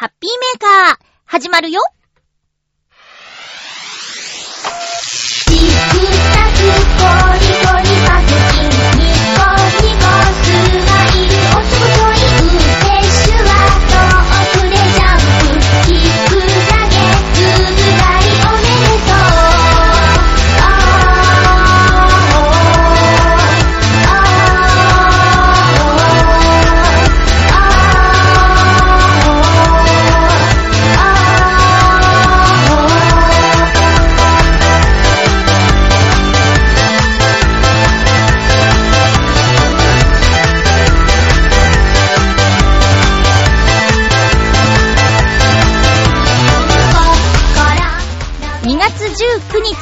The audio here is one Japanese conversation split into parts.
ハッピーメーカー、始まるよ。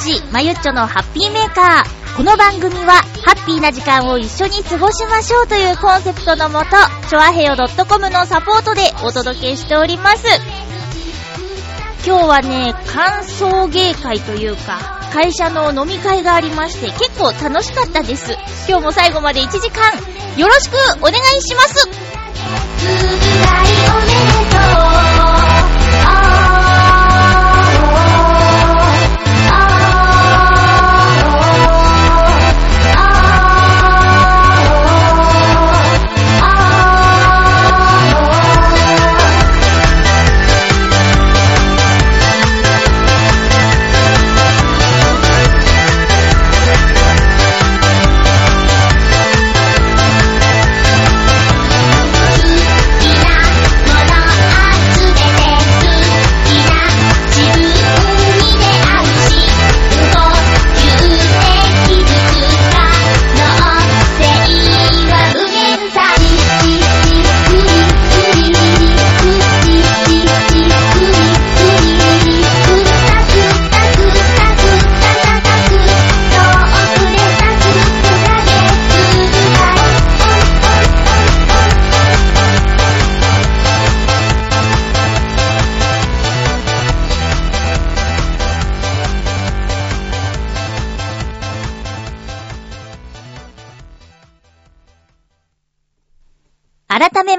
19日、まゆっちょのハッピーメーカー。この番組は、ハッピーな時間を一緒に過ごしましょうというコンセプトのもと、ちょあへよ .com のサポートでお届けしております。今日はね、歓送迎会というか、会社の飲み会がありまして、結構楽しかったです。今日も最後まで1時間、よろしくお願いします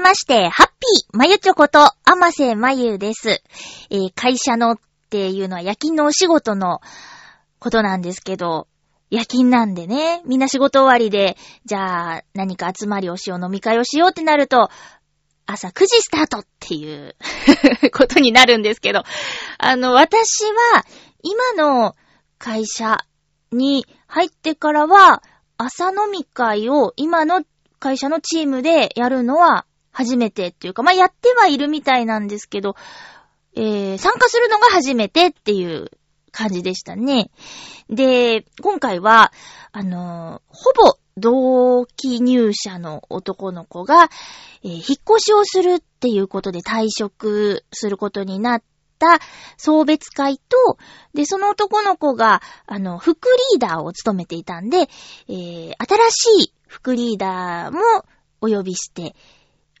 まして、ハッピーまゆちょこと、あませまゆです。えー会社のっていうのは夜勤のお仕事のことなんですけど、夜勤なんでね、みんな仕事終わりで、じゃあ何か集まりをしよう、飲み会をしようってなると、朝9時スタートっていう ことになるんですけど、あの、私は、今の会社に入ってからは、朝飲み会を今の会社のチームでやるのは初めてっていうか、まあ、やってはいるみたいなんですけど、えー、参加するのが初めてっていう感じでしたね。で、今回は、あのーほぼ同期入社の男の子が、えー引っ越しをするっていうことで退職することになった送別会と、で、その男の子が、あの、副リーダーを務めていたんで、えー、新しい副リーダーもお呼びして、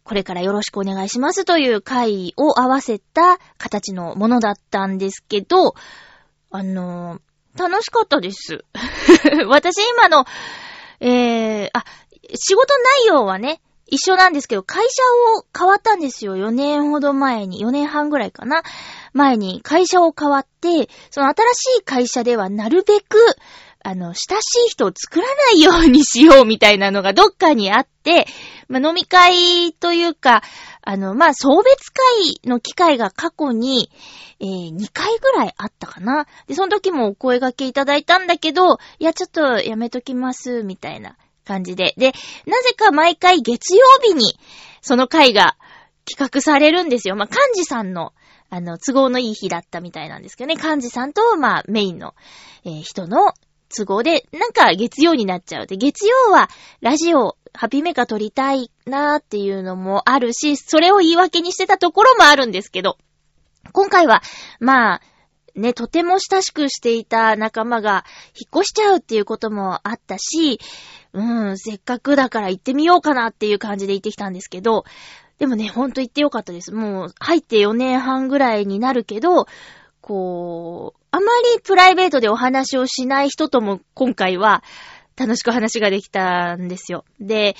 これからよろしくお願いしますという会を合わせた形のものだったんですけど、あの楽しかったです。私今の、えー、あ、仕事内容はね、一緒なんですけど、会社を変わったんですよ。4年ほど前に、4年半ぐらいかな。前に会社を変わって、その新しい会社ではなるべく、あの、親しい人を作らないようにしようみたいなのがどっかにあって、まあ、飲み会というか、あの、まあ、送別会の機会が過去に、えー、2回ぐらいあったかな。で、その時もお声掛けいただいたんだけど、いや、ちょっとやめときます、みたいな感じで。で、なぜか毎回月曜日に、その会が企画されるんですよ。まあ、幹事さんの、あの、都合のいい日だったみたいなんですけどね。幹事さんと、まあ、メインの、えー人の都合で、なんか月曜になっちゃう。で、月曜はラジオ、ハピメカ撮りたいなーっていうのもあるし、それを言い訳にしてたところもあるんですけど、今回は、まあ、ね、とても親しくしていた仲間が引っ越しちゃうっていうこともあったし、うん、せっかくだから行ってみようかなっていう感じで行ってきたんですけど、でもね、ほんと行ってよかったです。もう、入って4年半ぐらいになるけど、こう、あまりプライベートでお話をしない人とも今回は楽しく話ができたんですよ。で、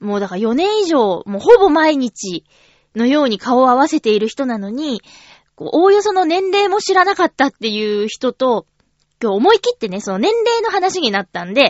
もうだから4年以上、もうほぼ毎日のように顔を合わせている人なのに、こう、おおよその年齢も知らなかったっていう人と、今日思い切ってね、その年齢の話になったんで、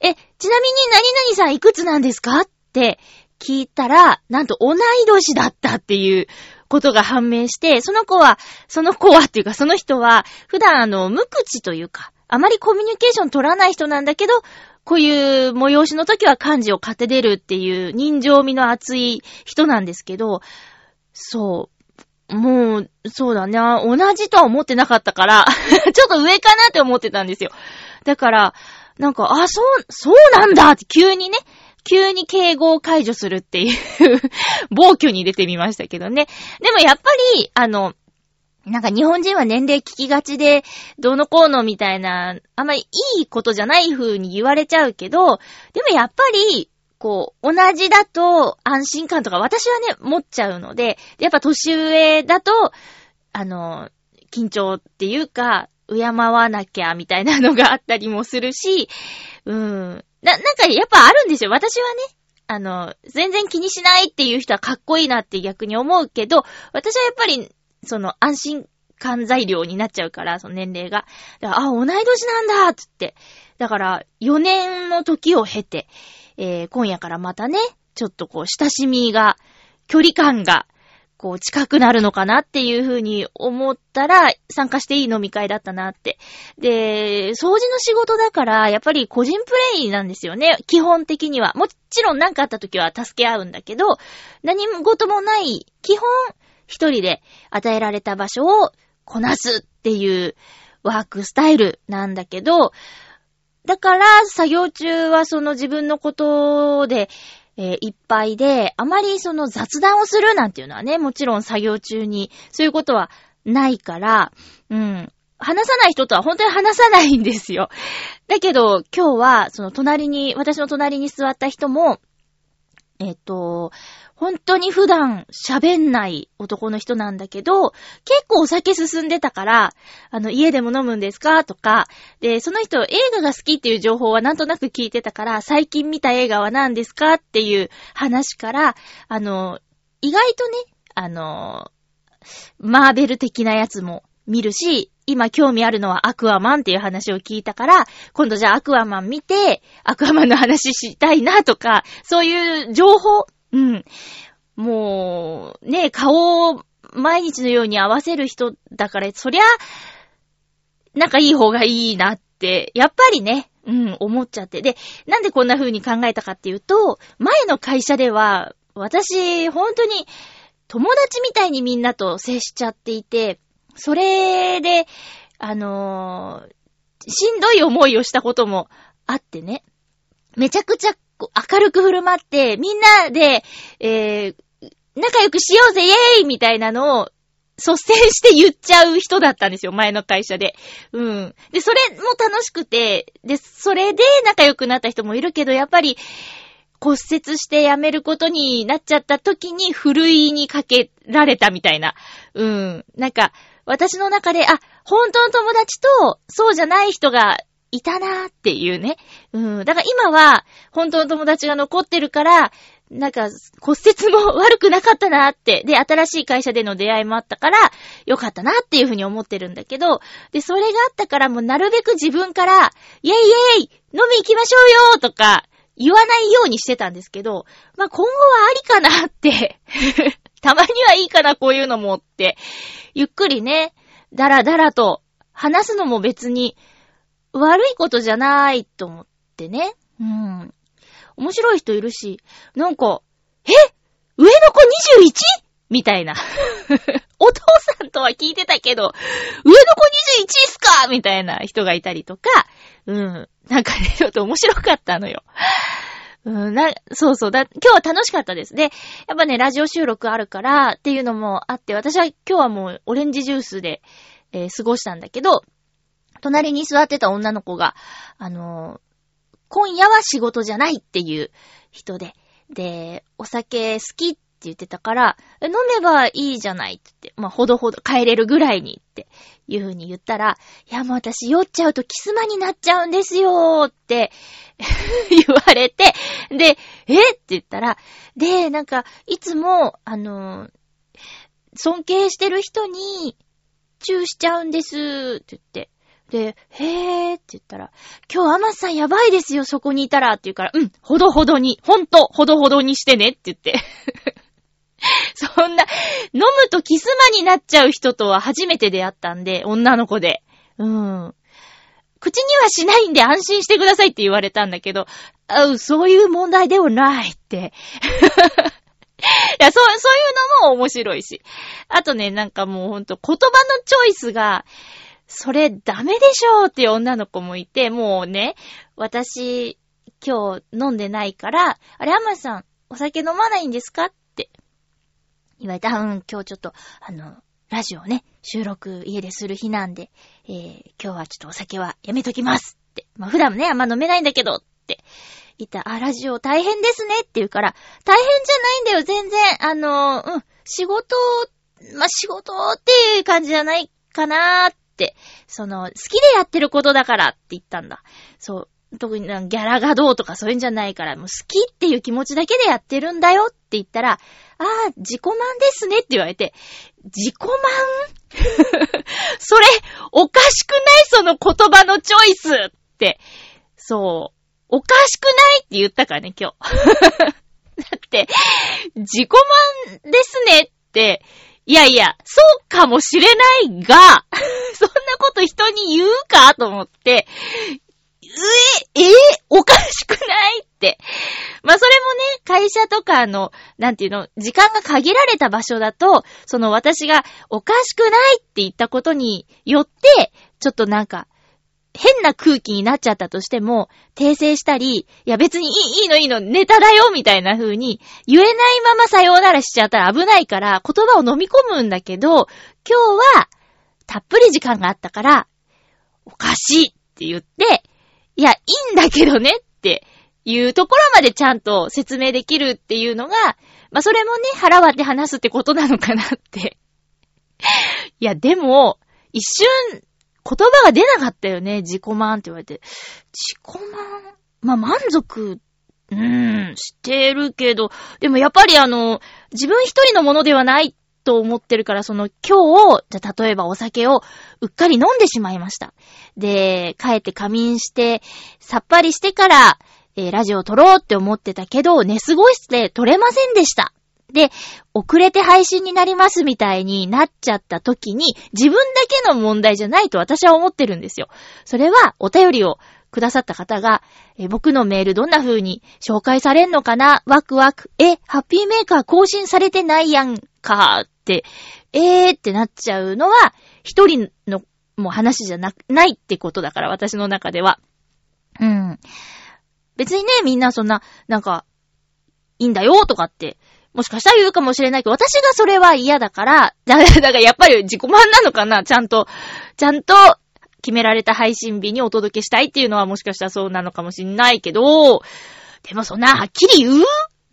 え、ちなみに何々さんいくつなんですか？って聞いたら、なんと同い年だったっていうことが判明して、その子は、その子はっていうかその人は、普段あの、無口というか、あまりコミュニケーション取らない人なんだけど、こういう催しの時は漢字を勝て出るっていう人情味の熱い人なんですけど、そう。もう、そうだね。同じとは思ってなかったから ちょっと上かなって思ってたんですよ。だから、なんか、あ、そう、そうなんだって急にね、急に敬語を解除するっていう暴挙に出てみましたけどね。でもやっぱり、あの、なんか日本人は年齢聞きがちで、どうのこうのみたいな、あんまりいいことじゃない風に言われちゃうけど、でもやっぱり、こう、同じだと安心感とか私はね、持っちゃうので、やっぱ年上だと、あの、緊張っていうか、敬わなきゃみたいなのがあったりもするし、うん。な、なんかやっぱあるんですよ。私はね、あの、全然気にしないっていう人はかっこいいなって逆に思うけど、私はやっぱり、その安心感材料になっちゃうから、その年齢が。あ、同い年なんだつって。だから、4年の時を経て、えー、今夜からまたね、ちょっとこう、親しみが、距離感がこう、近くなるのかなっていうふうに思ったら、参加していい飲み会だったなって。で、掃除の仕事だから、やっぱり個人プレイなんですよね。基本的には。もちろん何かあった時は助け合うんだけど、何事もない、基本、一人で与えられた場所をこなすっていうワークスタイルなんだけど、だから、作業中はその自分のことで、えー、いっぱいで、あまりその雑談をするなんていうのはね、もちろん作業中に、そういうことはないから、うん。話さない人とは本当に話さないんですよ。だけど、今日は、その隣に、私の隣に座った人も、えっ、と、本当に普段喋んない男の人なんだけど、結構お酒進んでたから、あの、家でも飲むんですか？とか、で、その人映画が好きっていう情報はなんとなく聞いてたから、最近見た映画は何ですか？っていう話から、あの、意外とね、あの、マーベル的なやつも見るし、今興味あるのはアクアマンっていう話を聞いたから、今度じゃあアクアマン見て、アクアマンの話したいなとか、そういう情報、うん。もう、ね、顔を毎日のように合わせる人だから、そりゃ、仲いい方がいいなって、やっぱりね、うん、思っちゃって。で、なんでこんな風に考えたかっていうと、前の会社では、私、本当に、友達みたいにみんなと接しちゃっていて、それで、あのー、しんどい思いをしたこともあってね。めちゃくちゃ明るく振る舞って、みんなで、えー、仲良くしようぜイェーイみたいなのを率先して言っちゃう人だったんですよ、前の会社で。うん。で、それも楽しくて、で、それで仲良くなった人もいるけど、やっぱり、骨折して辞めることになっちゃった時に、ふるいにかけられたみたいな。うん。なんか、私の中で、あ、本当の友達と、そうじゃない人がいたなーっていうね。うん。だから今は、本当の友達が残ってるから、なんか、骨折も悪くなかったなって。で、新しい会社での出会いもあったから、よかったなっていうふうに思ってるんだけど、で、それがあったからもうなるべく自分から、イェイイェイ飲み行きましょうよとか、言わないようにしてたんですけど、まあ、今後はありかなってたまにはいいかな、こういうのもって。ゆっくりね、だらだらと話すのも別に悪いことじゃないと思ってね。うん。面白い人いるし、なんか、え？上の子 21? みたいな。お父さんとは聞いてたけど、上の子21っすか？みたいな人がいたりとか、うん。なんかね、ちょっと面白かったのよ。うん、な、そうそうだ、今日は楽しかったです。で、やっぱね、ラジオ収録あるからっていうのもあって、私は今日はもうオレンジジュースで、えー、過ごしたんだけど、隣に座ってた女の子が、あのー、今夜は仕事じゃないっていう人で、で、お酒好きっって言ってたから、飲めばいいじゃないって言って、まあ、ほどほど帰れるぐらいにっていう風に言ったら、いやもう私酔っちゃうとキスマになっちゃうんですよーって 言われて、で、えって言ったら、で、なんか、いつも、あのー、尊敬してる人に、チューしちゃうんです、って言って。で、へーって言ったら、今日アマさんやばいですよ、そこにいたら、って言うから、うん、ほどほどに、ほんと、ほどほどにしてね、って言って。そんな、飲むとキスマになっちゃう人とは初めて出会ったんで、女の子で。うん。口にはしないんで安心してくださいって言われたんだけど、あそういう問題ではないって。いや、そう、そういうのも面白いし。あとね、なんかもうほんと言葉のチョイスが、それダメでしょうっていう女の子もいて、もうね、私、今日飲んでないから、あれ、アマさん、お酒飲まないんですかって言われた。うん、今日ちょっと、あの、ラジオね、収録家でする日なんで、えー、今日はちょっとお酒はやめときますって。まあ普段ね、あんま飲めないんだけどって言った、あ、ラジオ大変ですねって言うから、大変じゃないんだよ、全然。あの、うん、仕事、まあ、仕事っていう感じじゃないかなーって。その、好きでやってることだからって言ったんだ。そう。特になんギャラがどうとかそういうんじゃないから、もう好きっていう気持ちだけでやってるんだよって言ったら、ああ、自己満ですねって言われて、自己満？それ、おかしくない？その言葉のチョイスって。そう。おかしくないって言ったからね、今日。だって、自己満ですねって、いやいや、そうかもしれないが、そんなこと人に言うか？と思って、え、えおかしくないって。まあ、それもね、会社とかの、なんていうの、時間が限られた場所だと、その私がおかしくないって言ったことによって、ちょっとなんか、変な空気になっちゃったとしても、訂正したり、いや別にいいいいのいいの、ネタだよみたいな風に、言えないままさようならしちゃったら危ないから、言葉を飲み込むんだけど、今日は、たっぷり時間があったから、おかしいって言って、いや、いいんだけどねっていうところまでちゃんと説明できるっていうのが、まあ、それもね、腹割って話すってことなのかなって。いや、でも、一瞬、言葉が出なかったよね。自己満って言われて。自己満まあ、満足、うーん、してるけど、でもやっぱりあの、自分一人のものではないと思ってるから、その今日、じゃ例えばお酒をうっかり飲んでしまいました。で、帰って仮眠して、さっぱりしてから、えーラジオを撮ろうって思ってたけど、寝過ごして撮れませんでした。で、遅れて配信になりますみたいになっちゃった時に、自分だけの問題じゃないと私は思ってるんですよ。それは、お便りをくださった方が、えー僕のメールどんな風に紹介されんのかな？ワクワク。え、ハッピーメーカー更新されてないやんか、えーってなっちゃうのは、一人のもう話じゃな、ないってことだから、私の中では。うん。別にね、みんなそんな、なんか、いいんだよとかって、もしかしたら言うかもしれないけど、私がそれは嫌だから、だ だからやっぱり自己満なのかなちゃんと、ちゃんと決められた配信日にお届けしたいっていうのはもしかしたらそうなのかもしんないけど、でもそんなはっきり言う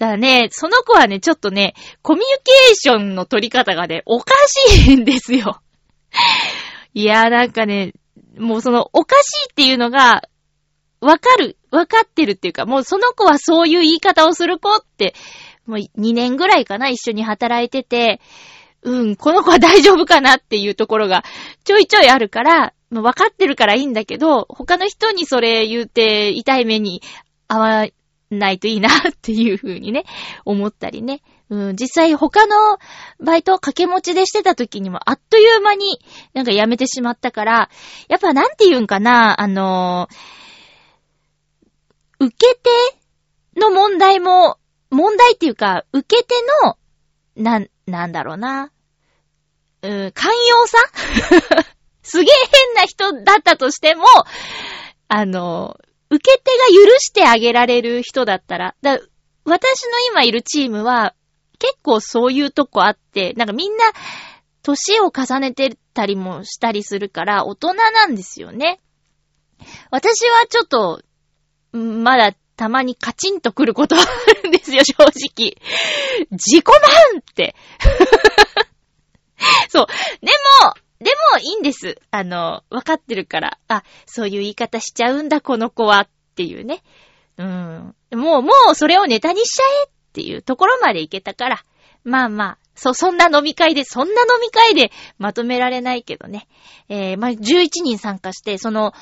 だからね、その子はね、ちょっとね、コミュニケーションの取り方がね、おかしいんですよ。いやーなんかね、もうその、おかしいっていうのが、わかる、わかってるっていうか、もうその子はそういう言い方をする子って、もう2年ぐらいかな、一緒に働いてて、うん、この子は大丈夫かなっていうところがちょいちょいあるから、もう分かってるからいいんだけど、他の人にそれ言うて痛い目に合わないといいなっていう風にね、思ったりね。うん、実際他のバイトを掛け持ちでしてた時にもあっという間になんか辞めてしまったから、やっぱなんて言うんかな、あの受け手の問題も、問題っていうか、受け手の、なん、なんだろうな。うん、寛容さ？すげえ変な人だったとしても、あの、受け手が許してあげられる人だったら、だ私の今いるチームは、結構そういうとこあって、なんかみんな、年を重ねてたりもしたりするから、大人なんですよね。私はちょっと、まだたまにカチンとくることあるんですよ、正直。自己満って。そう。でも、でもいいんです。あの、わかってるから。あ、そういう言い方しちゃうんだ、この子は。っていうね。うん。もう、もうそれをネタにしちゃえっていうところまでいけたから。まあまあ、そ、そんな飲み会で、そんな飲み会でまとめられないけどね。えー、まあ、11人参加して、その、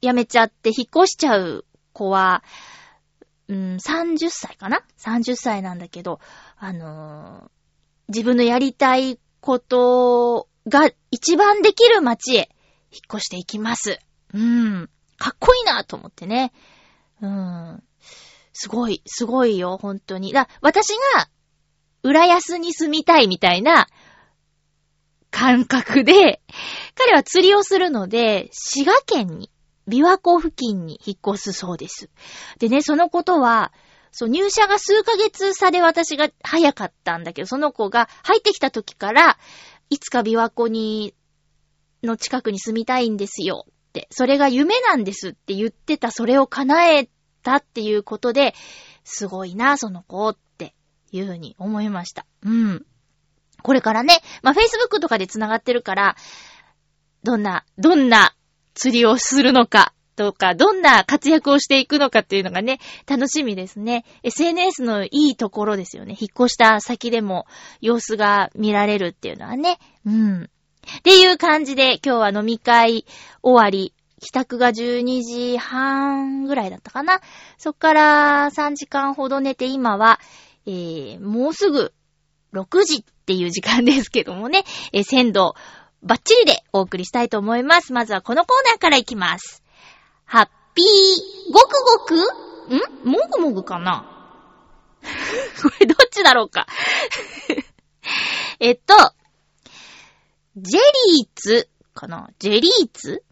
辞めちゃって引っ越しちゃう子は、うん、30歳かな ?30 歳なんだけど、あのー、自分のやりたいことが一番できる街へ引っ越していきます。うん。かっこいいなと思ってね。うん。すごい、すごいよ、本当に。だ、私が、浦安に住みたいみたいな感覚で、彼は釣りをするので、滋賀県に琵琶湖付近に引っ越すそうです。でね、そのことは、そう、入社が数ヶ月差で私が早かったんだけど、その子が入ってきた時から、いつか琵琶湖に、の近くに住みたいんですよって、それが夢なんですって言ってた、それを叶えたっていうことで、すごいな、その子っていうふうに思いました。うん。これからね、まあ、Facebook とかで繋がってるから、どんな、どんな釣りをするのか、とか、どんな活躍をしていくのかっていうのがね、楽しみですね。SNS のいいところですよね。引っ越した先でも様子が見られるっていうのはね。うん。っていう感じで今日は飲み会終わり。帰宅が12時半ぐらいだったかな。そっから3時間ほど寝て今は、えー、もうすぐ6時っていう時間ですけどもね、えー、鮮度バッチリでお送りしたいと思います。まずはこのコーナーからいきます。ハッピー、ごくごく？ん？もぐもぐかな？これどっちだろうか？えっと、ジェリーツかな？ジェリーツ？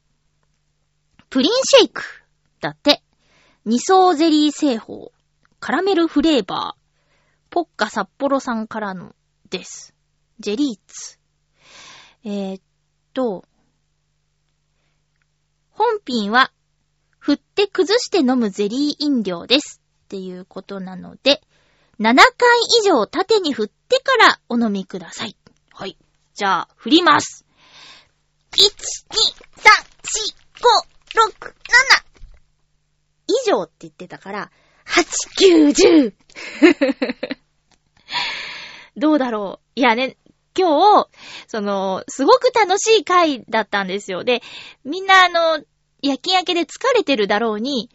プリンシェイクだって。二層ゼリー製法。カラメルフレーバー。ポッカ札幌さんからのです。ジェリーツ。えー、っと、本品は、振って崩して飲むゼリー飲料です。っていうことなので、7回以上縦に振ってからお飲みください。はい。じゃあ、振ります。1、2、3、4、5、6、7。以上って言ってたから、8、9、10。どうだろう。いやね、今日、その、すごく楽しい回だったんですよ。で、みんなあの、夜勤明けで疲れてるだろうに、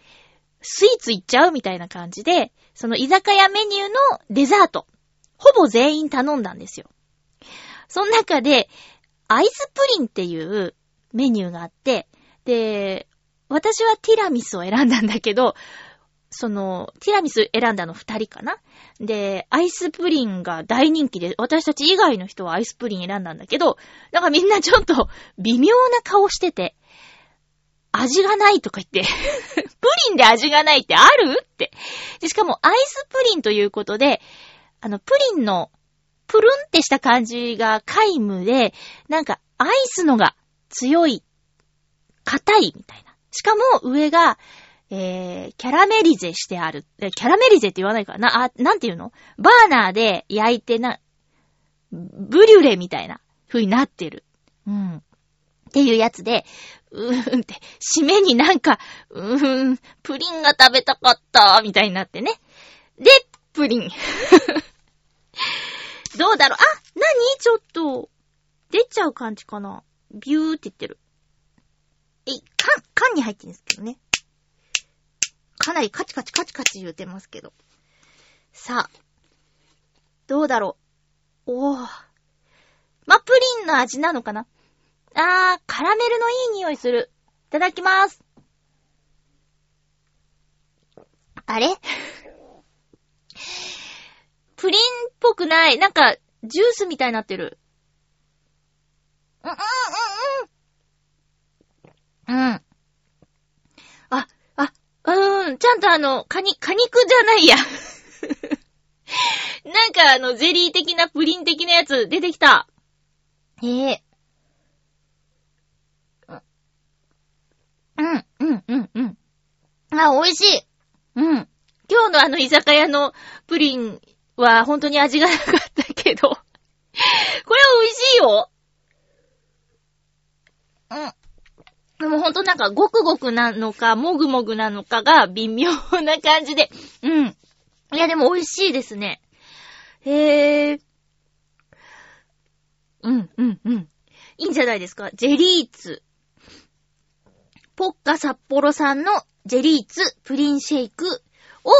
スイーツ行っちゃうみたいな感じで、その居酒屋メニューのデザート、ほぼ全員頼んだんですよ。その中で、アイスプリンっていうメニューがあって、で、私はティラミスを選んだんだけど、その、ティラミス選んだの二人かなで、アイスプリンが大人気で、私たち以外の人はアイスプリン選んだんだけど、なんかみんなちょっと微妙な顔してて、味がないとか言って プリンで味がないってある？って。で、しかもアイスプリンということで、あの、プリンのプルンってした感じが皆無で、なんかアイスのが強い、硬いみたいな。しかも上がえー、キャラメリゼしてある。キャラメリゼって言わないからな、あ、なんて言うの？バーナーで焼いてな、ブリュレみたいな風になってる。うん。っていうやつで、うーんって、締めになんか、うーん、プリンが食べたかった、みたいになってね。で、プリン。どうだろうあ、なにちょっと、出ちゃう感じかなビューって言ってる。え、缶、缶に入ってるんですけどね。かなりカチカチカチカチ言うてますけど。さあ、どうだろう。おー。ま、プリンの味なのかなあー、カラメルのいい匂いする。いただきます。あれ？プリンっぽくない。なんか、ジュースみたいになってる。うんうんうんうん。うん。あ、あうーん、ちゃんとあの、カニ、果肉じゃないや。なんかあの、ゼリー的なプリン的なやつ出てきた。ええうん、うん、うん、うん。あ、美味しい。うん。今日のあの居酒屋のプリンは本当に味がなかったけど これは美味しいよ。うん。でもほんとなんかごくごくなのか、もぐもぐなのかが微妙な感じで。うん。いやでも美味しいですね。へえ。うん、うん。いいんじゃないですか？ジェリーツ。ポッカ札幌さんのジェリーツプリンシェイクを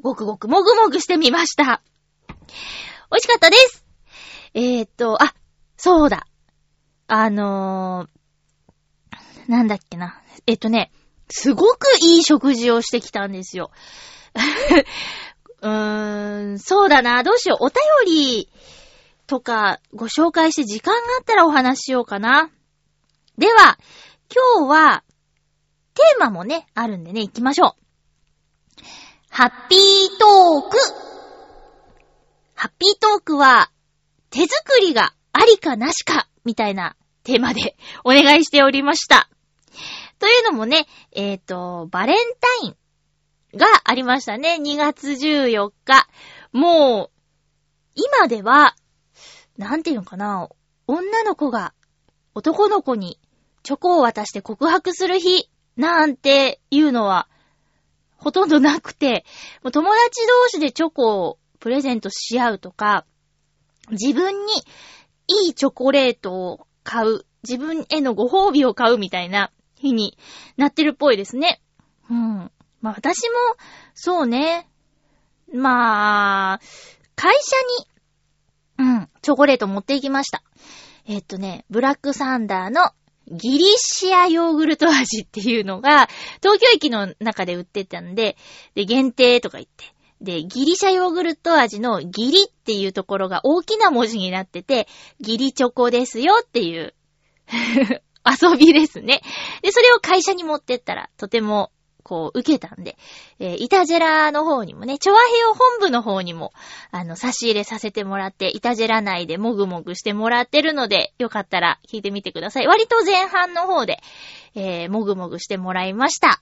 ごくごくもぐもぐしてみました。美味しかったです。えー、っと、あ、そうだ。あのー、なんだっけな。えっとね、すごくいい食事をしてきたんですよ。うーん、そうだな。どうしよう。お便りとかご紹介して時間があったらお話ししようかな。では、今日は、テーマもね、あるんでね、行きましょう。ハッピートークハッピートークは、手作りがありかなしか、みたいなテーマでお願いしておりました。というのもね、えっ、と、バレンタインがありましたね。2月14日。もう、今では、なんていうのかな、女の子が男の子にチョコを渡して告白する日なんていうのはほとんどなくて、友達同士でチョコをプレゼントし合うとか、自分にいいチョコレートを買う、自分へのご褒美を買うみたいな日になってるっぽいですね。うん。まあ私も、そうね。まあ、会社に、うん、チョコレート持っていきました。えっとね、ブラックサンダーのギリシアヨーグルト味っていうのが、東京駅の中で売ってたんで、で、限定とか言って。で、ギリシャヨーグルト味のギリっていうところが大きな文字になってて、ギリチョコですよっていう 遊びですね。で、それを会社に持ってったら、とても、こう、受けたんで、えー、イタジェラの方にもね、チョアヘオ本部の方にも、あの、差し入れさせてもらって、イタジェラ内でもぐもぐしてもらってるので、よかったら聞いてみてください。割と前半の方で、えー、もぐもぐしてもらいました。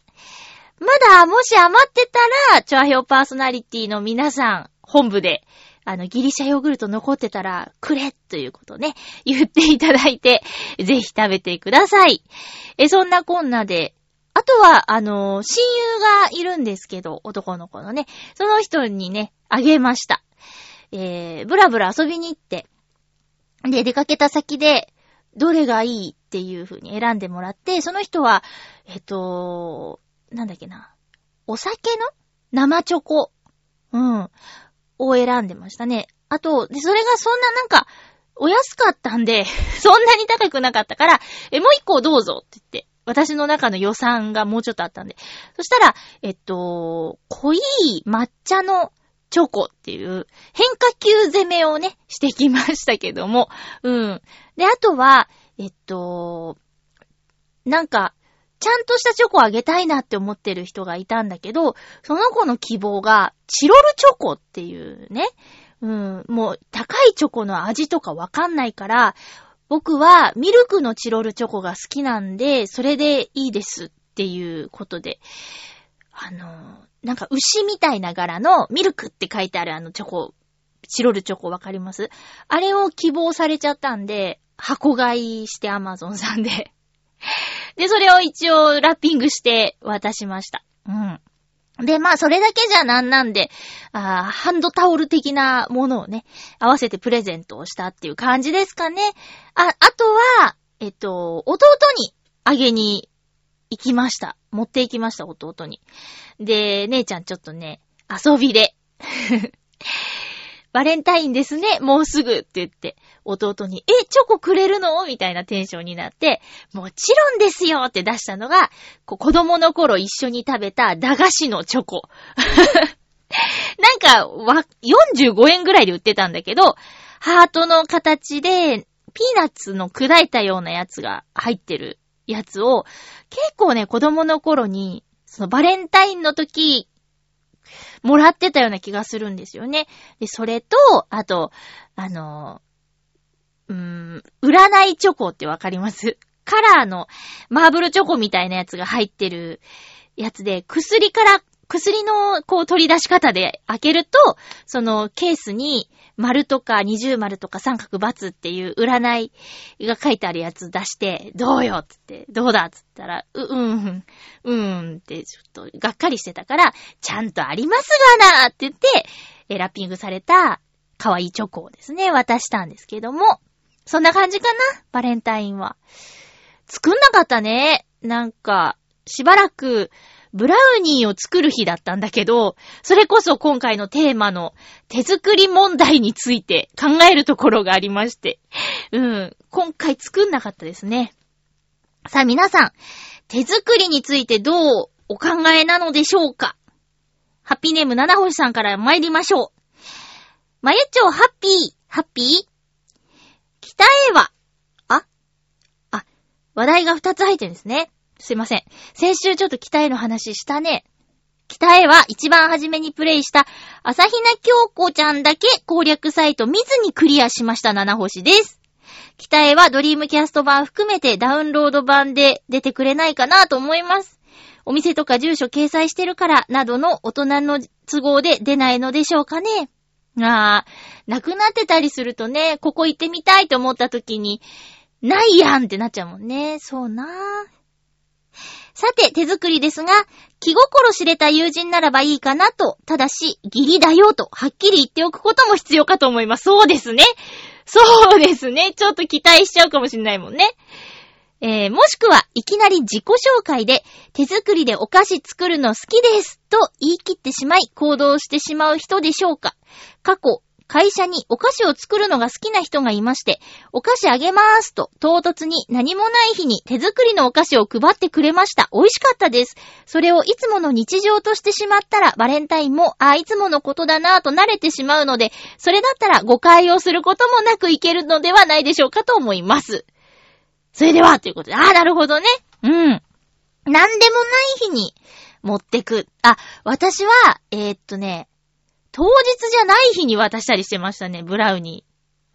まだ、もし余ってたら、チョアヘオパーソナリティの皆さん、本部で、あの、ギリシャヨーグルト残ってたら、くれということね、言っていただいて、ぜひ食べてください。え、そんなこんなで、あとは、あの、親友がいるんですけど、男の子のね、その人にね、あげました。えー、ブラブラ遊びに行って、で、出かけた先で、どれがいいっていう風に選んでもらって、その人は、えっと、なんだっけな、お酒の？生チョコ、うん、を選んでましたね。あと、で、それがそんななんか、お安かったんで、そんなに高くなかったから、え、もう一個どうぞって言って、私の中の予算がもうちょっとあったんで。そしたら、えっと、濃い抹茶のチョコっていう変化球攻めをね、してきましたけども。うん。で、あとは、えっと、なんか、ちゃんとしたチョコあげたいなって思ってる人がいたんだけど、その子の希望が、チロルチョコっていうね、うん、もう高いチョコの味とかわかんないから、僕はミルクのチロルチョコが好きなんで、それでいいですっていうことで、あの、なんか牛みたいな柄のミルクって書いてあるあのチョコ、チロルチョコわかります？あれを希望されちゃったんで、箱買いしてアマゾンさんで。で、それを一応ラッピングして渡しました。うん。で、まあ、それだけじゃなんなんで、あハンドタオル的なものをね、合わせてプレゼントをしたっていう感じですかね。あ、あとは、えっと、弟にあげに行きました。持って行きました、弟に。で、姉ちゃんちょっとね、遊びで。バレンタインですね、もうすぐって言って、弟に、え、チョコくれるの？みたいなテンションになって、もちろんですよって出したのが、子供の頃一緒に食べた駄菓子のチョコ。なんか、わ、45円ぐらいで売ってたんだけど、ハートの形で、ピーナッツの砕いたようなやつが入ってるやつを、結構ね、子供の頃に、そのバレンタインの時、もらってたような気がするんですよね。で、それと、あと、あの、うーん、占いチョコってわかります？カラーのマーブルチョコみたいなやつが入ってるやつで、薬から、薬のこう取り出し方で開けると、そのケースに丸とか二重丸とか三角×っていう占いが書いてあるやつ出して、どうよっつって、どうだっつったら、う、うん、うんってちょっとがっかりしてたから、ちゃんとありますがなって言って、ラッピングされた可愛いチョコをですね、渡したんですけども、そんな感じかな？バレンタインは。作んなかったね。なんか、しばらく、ブラウニーを作る日だったんだけど、それこそ今回のテーマの手作り問題について考えるところがありまして。うん。今回作んなかったですね。さあ皆さん、手作りについてどうお考えなのでしょうか？ハッピーネーム七星さんから参りましょう。まゆちょハッピー、ハッピー？北へは、あ？あ、話題が2つ入ってるんですね。すいません。先週ちょっと北への話したね。北へは一番初めにプレイした朝比奈京子ちゃんだけ攻略サイト見ずにクリアしました七星です。北へはドリームキャスト版含めてダウンロード版で出てくれないかなと思います。お店とか住所掲載してるからなどの大人の都合で出ないのでしょうかね。ああ、なくなってたりするとね、ここ行ってみたいと思った時に、ないやんってなっちゃうもんね。そうなさて、手作りですが、気心知れた友人ならばいいかなと、ただし、義理だよと、はっきり言っておくことも必要かと思います。そうですね。そうですね。ちょっと期待しちゃうかもしんないもんね。えー、もしくは、いきなり自己紹介で、手作りでお菓子作るの好きです、と言い切ってしまい、行動してしまう人でしょうか。過去、会社にお菓子を作るのが好きな人がいまして、お菓子あげまーすと唐突に何もない日に手作りのお菓子を配ってくれました。美味しかったです。それをいつもの日常としてしまったら、バレンタインも、あ、いつものことだなぁと慣れてしまうので、それだったら誤解をすることもなくいけるのではないでしょうかと思います。それでは、ということで、ああ、なるほどね。うん。なんでもない日に持ってく。あ、私は、えー、っとね、当日じゃない日に渡したりしてましたね、ブラウニ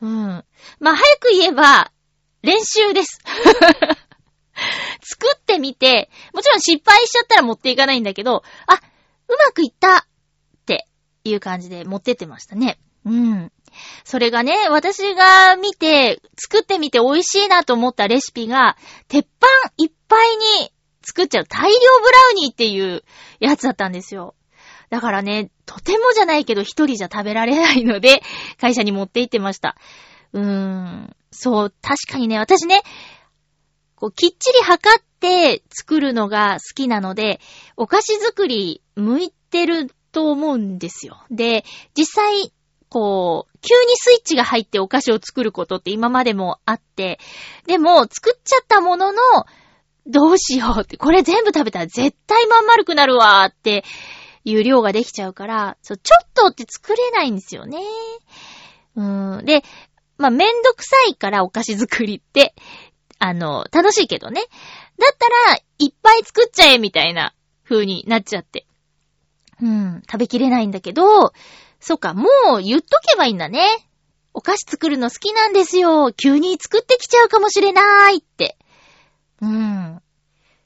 ー。うん。まあ、早く言えば、練習です。作ってみて、もちろん失敗しちゃったら持っていかないんだけど、あ、うまくいったっていう感じで持ってってましたね。うん。それがね、私が見て、作ってみて美味しいなと思ったレシピが、鉄板いっぱいに作っちゃう大量ブラウニーっていうやつだったんですよ。だからね、とてもじゃないけど一人じゃ食べられないので、会社に持って行ってました。うーん。そう、確かにね、私ね、こう、きっちり測って作るのが好きなので、お菓子作り向いてると思うんですよ。で、実際、こう、急にスイッチが入ってお菓子を作ることって今までもあって、でも、作っちゃったものの、どうしようって、これ全部食べたら絶対まん丸くなるわーっていう量ができちゃうから、そう、ちょっとって作れないんですよね。うん。で、まあ、めんどくさいからお菓子作りって、あの、楽しいけどね。だったら、いっぱい作っちゃえみたいな風になっちゃって。うん、食べきれないんだけど、そっか、もう言っとけばいいんだね。お菓子作るの好きなんですよ。急に作ってきちゃうかもしれないって。うん。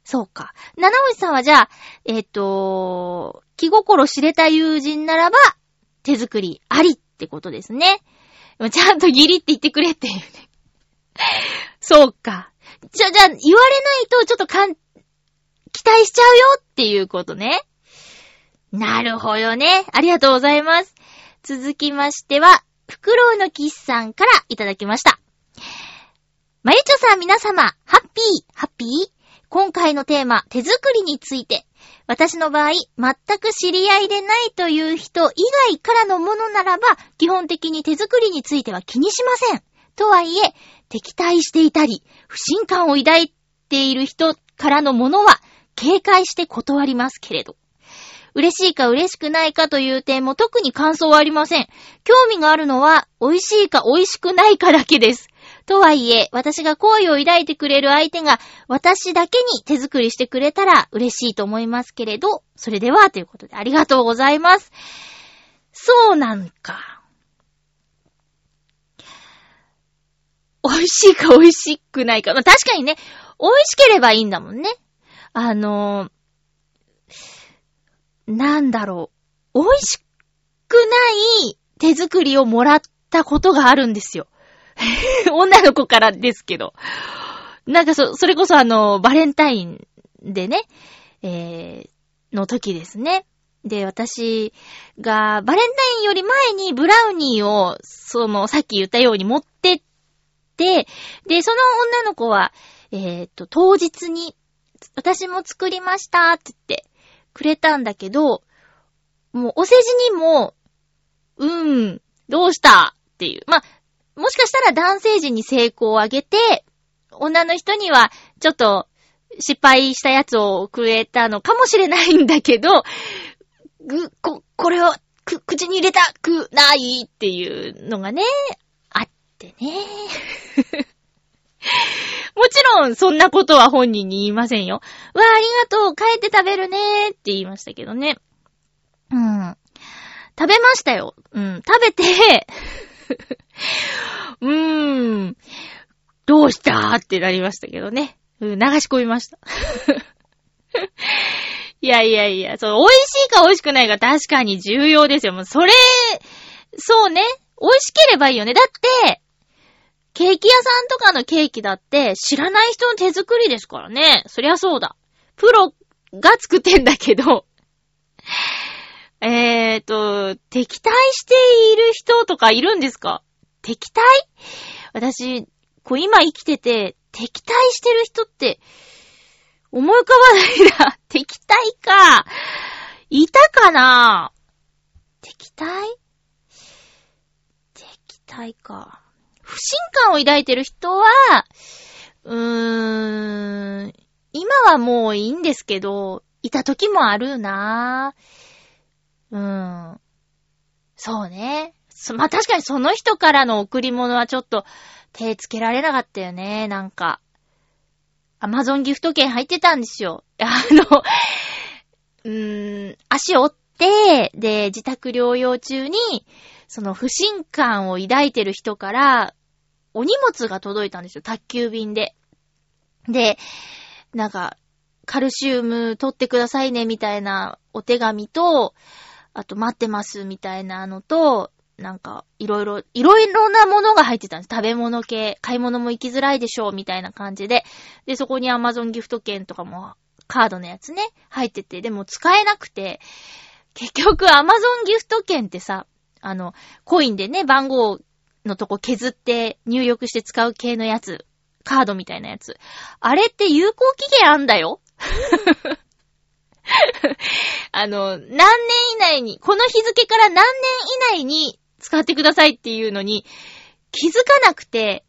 そうか。七星さんはじゃあ、えっ、ー、と、気心知れた友人ならば、手作りありってことですね。ちゃんとギリって言ってくれっていうね。そうか。じゃ、じゃ、言われないとちょっとかん、期待しちゃうよっていうことね。なるほどね。ありがとうございます。続きましては、フクロウのキスさんからいただきました。まゆちょさん皆様、ハッピー、ハッピー？今回のテーマ、手作りについて。私の場合、全く知り合いでないという人以外からのものならば、基本的に手作りについては気にしません。とはいえ、敵対していたり、不信感を抱いている人からのものは、警戒して断りますけれど。嬉しいか嬉しくないかという点も特に感想はありません。興味があるのは、美味しいか美味しくないかだけです。とはいえ、私が好意を抱いてくれる相手が、私だけに手作りしてくれたら嬉しいと思いますけれど、それでは、ということでありがとうございます。そうなんか。美味しいか美味しくないか。まあ、確かにね、美味しければいいんだもんね。あのなんだろう、美味しくない手作りをもらったことがあるんですよ。女の子からですけど。なんかそ、それこそあの、バレンタインでね、えー、の時ですね。で、私が、バレンタインより前にブラウニーを、その、さっき言ったように持ってって、で、その女の子は、えっ、と、当日に、私も作りましたって言ってくれたんだけど、もうお世辞にも、うーん、どうしたっていう。まあ、もしかしたら男性陣に成功をあげて、女の人には、ちょっと、失敗したやつをくれたのかもしれないんだけど、ぐ、こ、これを、く、口に入れたくないっていうのがね、あってね。もちろん、そんなことは本人に言いませんよ。わあ、ありがとう、帰って食べるねって言いましたけどね。うん。食べましたよ。うん。食べて うーん。どうした？ってなりましたけどね。うん、流し込みました。いやいやいや、そう、美味しいか美味しくないか確かに重要ですよ。もうそれ、そうね。美味しければいいよね。だって、ケーキ屋さんとかのケーキだって知らない人の手作りですからね。そりゃそうだ。プロが作ってんだけど、えーと、敵対している人とかいるんですか？敵対？私、こう今生きてて、敵対してる人って、思い浮かばないな。敵対か。いたかな？敵対？敵対か。不信感を抱いてる人は、うーん、今はもういいんですけど、いた時もあるなぁ。うん。そうね。まあ、確かにその人からの贈り物はちょっと手つけられなかったよね、なんか。アマゾンギフト券入ってたんですよ。あの、うーん、足折って、で、自宅療養中に、その不信感を抱いてる人から、お荷物が届いたんですよ、宅急便で。で、なんか、カルシウム取ってくださいね、みたいなお手紙と、あと待ってます、みたいなのと、なんか、いろいろ、いろいろなものが入ってたんです。食べ物系、買い物も行きづらいでしょう、みたいな感じで。で、そこに Amazon ギフト券とかも、カードのやつね、入ってて、でも使えなくて、結局 Amazon ギフト券ってさ、あの、コインでね、番号のとこ削って入力して使う系のやつ、カードみたいなやつ。あれって有効期限あんだよ？あの、何年以内に、この日付から何年以内に使ってくださいっていうのに、気づかなくて、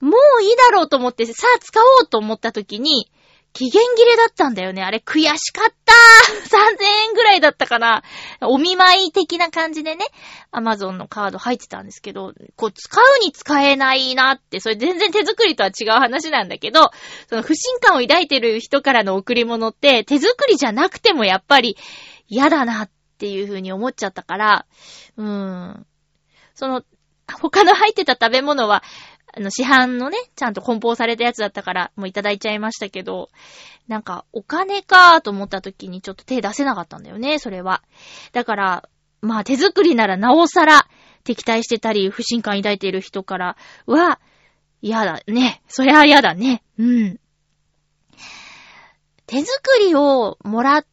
もういいだろうと思って、さあ使おうと思った時に、期限切れだったんだよね。あれ悔しかった !3000 円ぐらいだったかなお見舞い的な感じでね、アマゾンのカード入ってたんですけど、こう使うに使えないなって、それ全然手作りとは違う話なんだけど、その不信感を抱いてる人からの贈り物って手作りじゃなくてもやっぱり嫌だなっていう風に思っちゃったから、うーん。その、他の入ってた食べ物は、あの、市販のね、ちゃんと梱包されたやつだったから、もういただいちゃいましたけど、なんか、お金かーと思った時にちょっと手出せなかったんだよね、それは。だから、まあ手作りならなおさら敵対してたり、不信感抱いている人からは、嫌だね。そりゃ嫌だね。うん。手作りをもら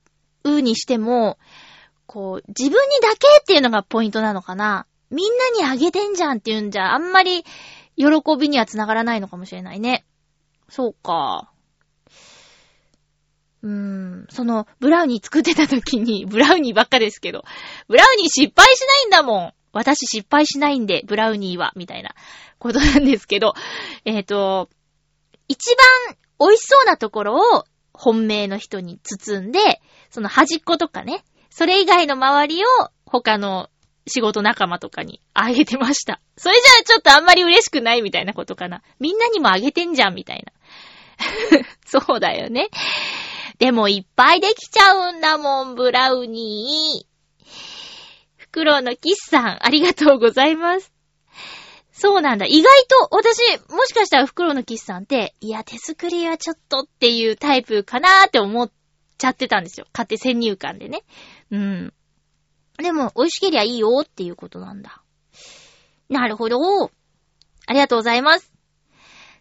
うにしても、こう、自分にだけっていうのがポイントなのかな。みんなにあげてんじゃんっていうんじゃ、あんまり喜びにはつながらないのかもしれないね。そうか。うーん、その、ブラウニー作ってた時に、ブラウニーばっかですけど、ブラウニー失敗しないんだもん私失敗しないんで、ブラウニーは、みたいな ことなんですけど、えっ、ー、と、一番美味しそうなところを本命の人に包んで、その端っことかね、それ以外の周りを他の仕事仲間とかにあげてました。それじゃあちょっとあんまり嬉しくないみたいなことかな。みんなにもあげてんじゃんみたいな。そうだよね。でもいっぱいできちゃうんだもん、ブラウニー。フクロウのキスさん、ありがとうございます。そうなんだ。意外と、私、もしかしたらフクロウのキスさんって、いや、手作りはちょっとっていうタイプかなーって思っちゃってたんですよ。勝手先入観でね。うん。でも、美味しけりゃいいよっていうことなんだ。なるほど。ありがとうございます。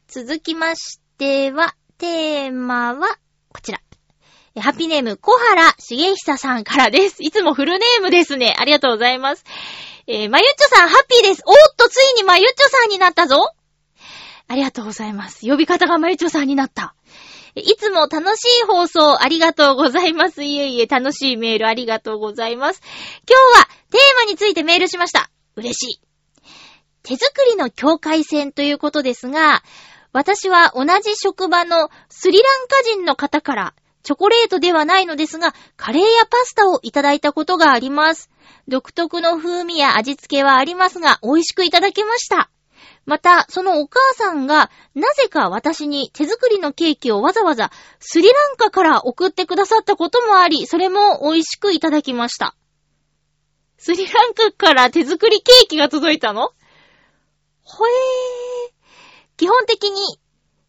続きましては、テーマは、こちら。ハッピーネーム、小原茂久さんからです。いつもフルネームですね。ありがとうございます。えー、まゆっちょさん、ハッピーです。おっと、ついにまゆっちょさんになったぞ。ありがとうございます。呼び方がまゆっちょさんになった。いつも楽しい放送ありがとうございます。いえいえ、楽しいメールありがとうございます。今日はテーマについてメールしました。嬉しい。手作りの境界線ということですが、私は同じ職場のスリランカ人の方から、チョコレートではないのですが、カレーやパスタをいただいたことがあります。独特の風味や味付けはありますが、美味しくいただけました。また、そのお母さんが、なぜか私に手作りのケーキをわざわざスリランカから送ってくださったこともあり、それも美味しくいただきました。スリランカから手作りケーキが届いたの？ほえー。基本的に、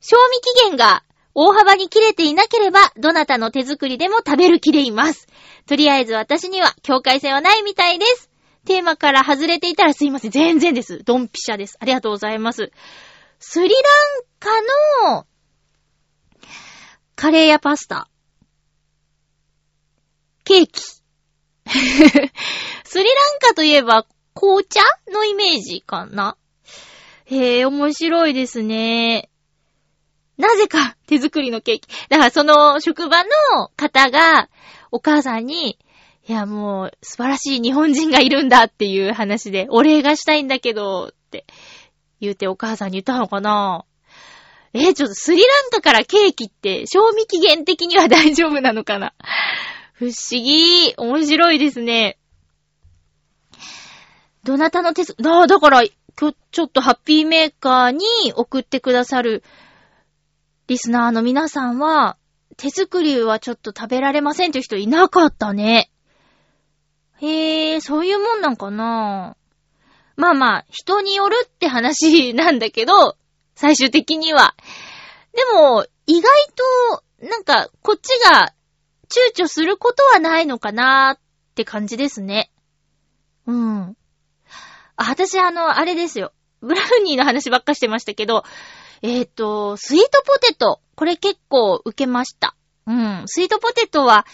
賞味期限が大幅に切れていなければ、どなたの手作りでも食べる気でいます。とりあえず私には境界線はないみたいです。テーマから外れていたらすいません。全然です。ドンピシャです。ありがとうございます。スリランカの、カレーやパスタ。ケーキ。スリランカといえば、紅茶のイメージかなへえ、面白いですね。なぜか手作りのケーキ。だからその職場の方がお母さんに、いやもう素晴らしい日本人がいるんだっていう話で、お礼がしたいんだけどって言ってお母さんに言ったのかなえ、ちょっとスリランカからケーキって賞味期限的には大丈夫なのかな不思議。面白いですね。どなたの手す、だ、だから、今日ちょっとハッピーメーカーに送ってくださるリスナーの皆さんは、手作りはちょっと食べられませんという人いなかったね。へえ、そういうもんなんかなまあまあ、人によるって話なんだけど、最終的には。でも、意外と、なんか、こっちが躊躇することはないのかなって感じですね。うん。あ、私あの、あれですよ。ブラウニーの話ばっかしてましたけど、えっ、と、スイートポテト。これ結構受けました。うん。スイートポテトは、